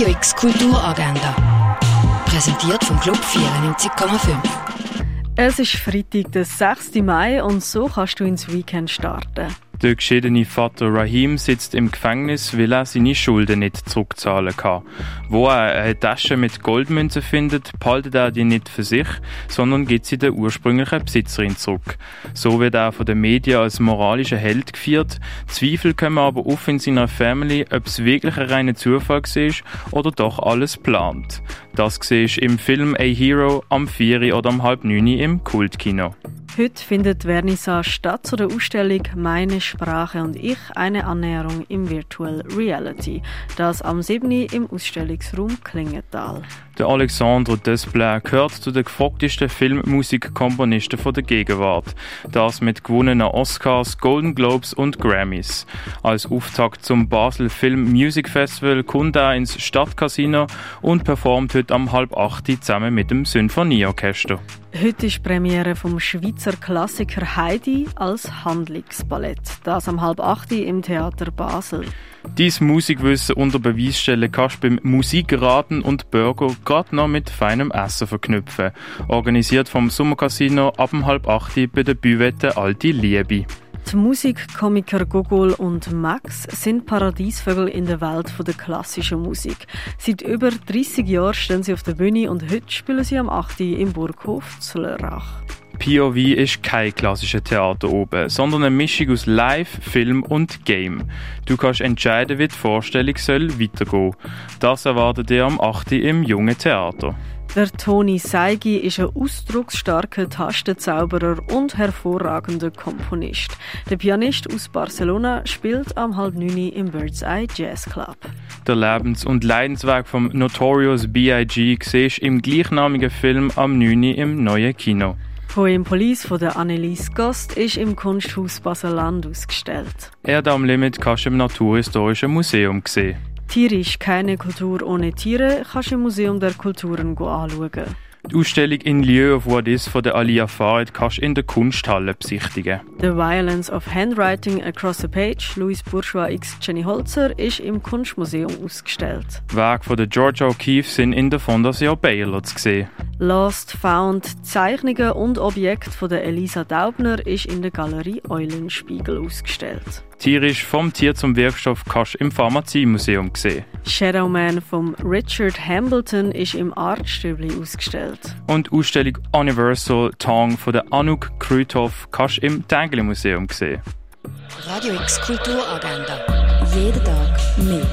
Radio X Kulturagenda. Präsentiert vom Club 94,5. Es ist Freitag, der 6. Mai und so kannst du ins Weekend starten. Der geschiedene Vater Rahim sitzt im Gefängnis, weil er seine Schulden nicht zurückzahlen kann. Wo er eine Tasche mit Goldmünzen findet, behaltet er die nicht für sich, sondern gibt sie der ursprünglichen Besitzerin zurück. So wird er von den Medien als moralischer Held geführt. Zweifel kommen aber auf in seiner Family, ob es wirklich ein reiner Zufall war oder doch alles plant. Das siehst im Film A Hero am 4 oder am halb 9 im Kultkino. Heute findet Vernissage statt zu der Ausstellung Meine Sprache und ich, eine Annäherung im Virtual Reality. Das am 7. im Ausstellungsraum Klingenthal. Der Alexandre Desplat gehört zu den gefragtesten Filmmusikkomponisten der Gegenwart. Das mit gewonnenen Oscars, Golden Globes und Grammys. Als Auftakt zum Basel Film Music Festival kommt er ins Stadtcasino und performt heute am halb acht zusammen mit dem Symphonieorchester. Heute ist Premiere vom Schweizer Klassiker Heidi als Handlungsballett. Das am halb acht im Theater Basel. Dies Musikwissen unter Beweis stellen kannst du beim Musikraten und Burger gerade noch mit feinem Essen verknüpfen. Organisiert vom Sommercasino ab halb acht bei der Büwette Alte Liebe. Die Musikkomiker Gogol und Max sind Paradiesvögel in der Welt der klassischen Musik. Seit über 30 Jahren stehen sie auf der Bühne und heute spielen sie am 8. im Burghof Züllerach. POV ist kein klassisches Theater oben, sondern eine Mischung aus Live, Film und Game. Du kannst entscheiden, wie die Vorstellung soll weitergehen. Das erwartet dir am 8. im Jungen Theater. Der Toni Seigi ist ein ausdrucksstarker Tastenzauberer und hervorragender Komponist. Der Pianist aus Barcelona spielt am halb neun im Bird's Eye Jazz Club. Der Lebens- und Leidensweg vom Notorious B.I.G. siehst im gleichnamigen Film am 9. im neuen Kino. Poem Police von der Annelies Gost ist im Kunsthaus Baseland ausgestellt. Erde am Limit kannst du im Naturhistorischen Museum sehen. Tierisch keine Kultur ohne Tiere kannst du im Museum der Kulturen anschauen. Die Ausstellung in Lieu of What Is von der Alia Farid kannst du in der Kunsthalle besichtigen. The Violence of Handwriting Across the Page, Louis Bourgeois x Jenny Holzer, ist im Kunstmuseum ausgestellt. Werke von der Georgia O'Keeffe sind in der Fondation Baylor zu sehen. Lost Found Zeichnungen und Objekte von der Elisa Daubner ist in der Galerie Eulenspiegel ausgestellt. Tierisch vom Tier zum Wirkstoff kannst du im Pharmaziemuseum sehen. Shadowman von Richard Hambleton ist im Artstübli ausgestellt. Und die Ausstellung Universal Tong von der Anouk Krüthoff kannst du im Tengeli Museum sehen. Radio X Kulturagenda. Jeden Tag mehr.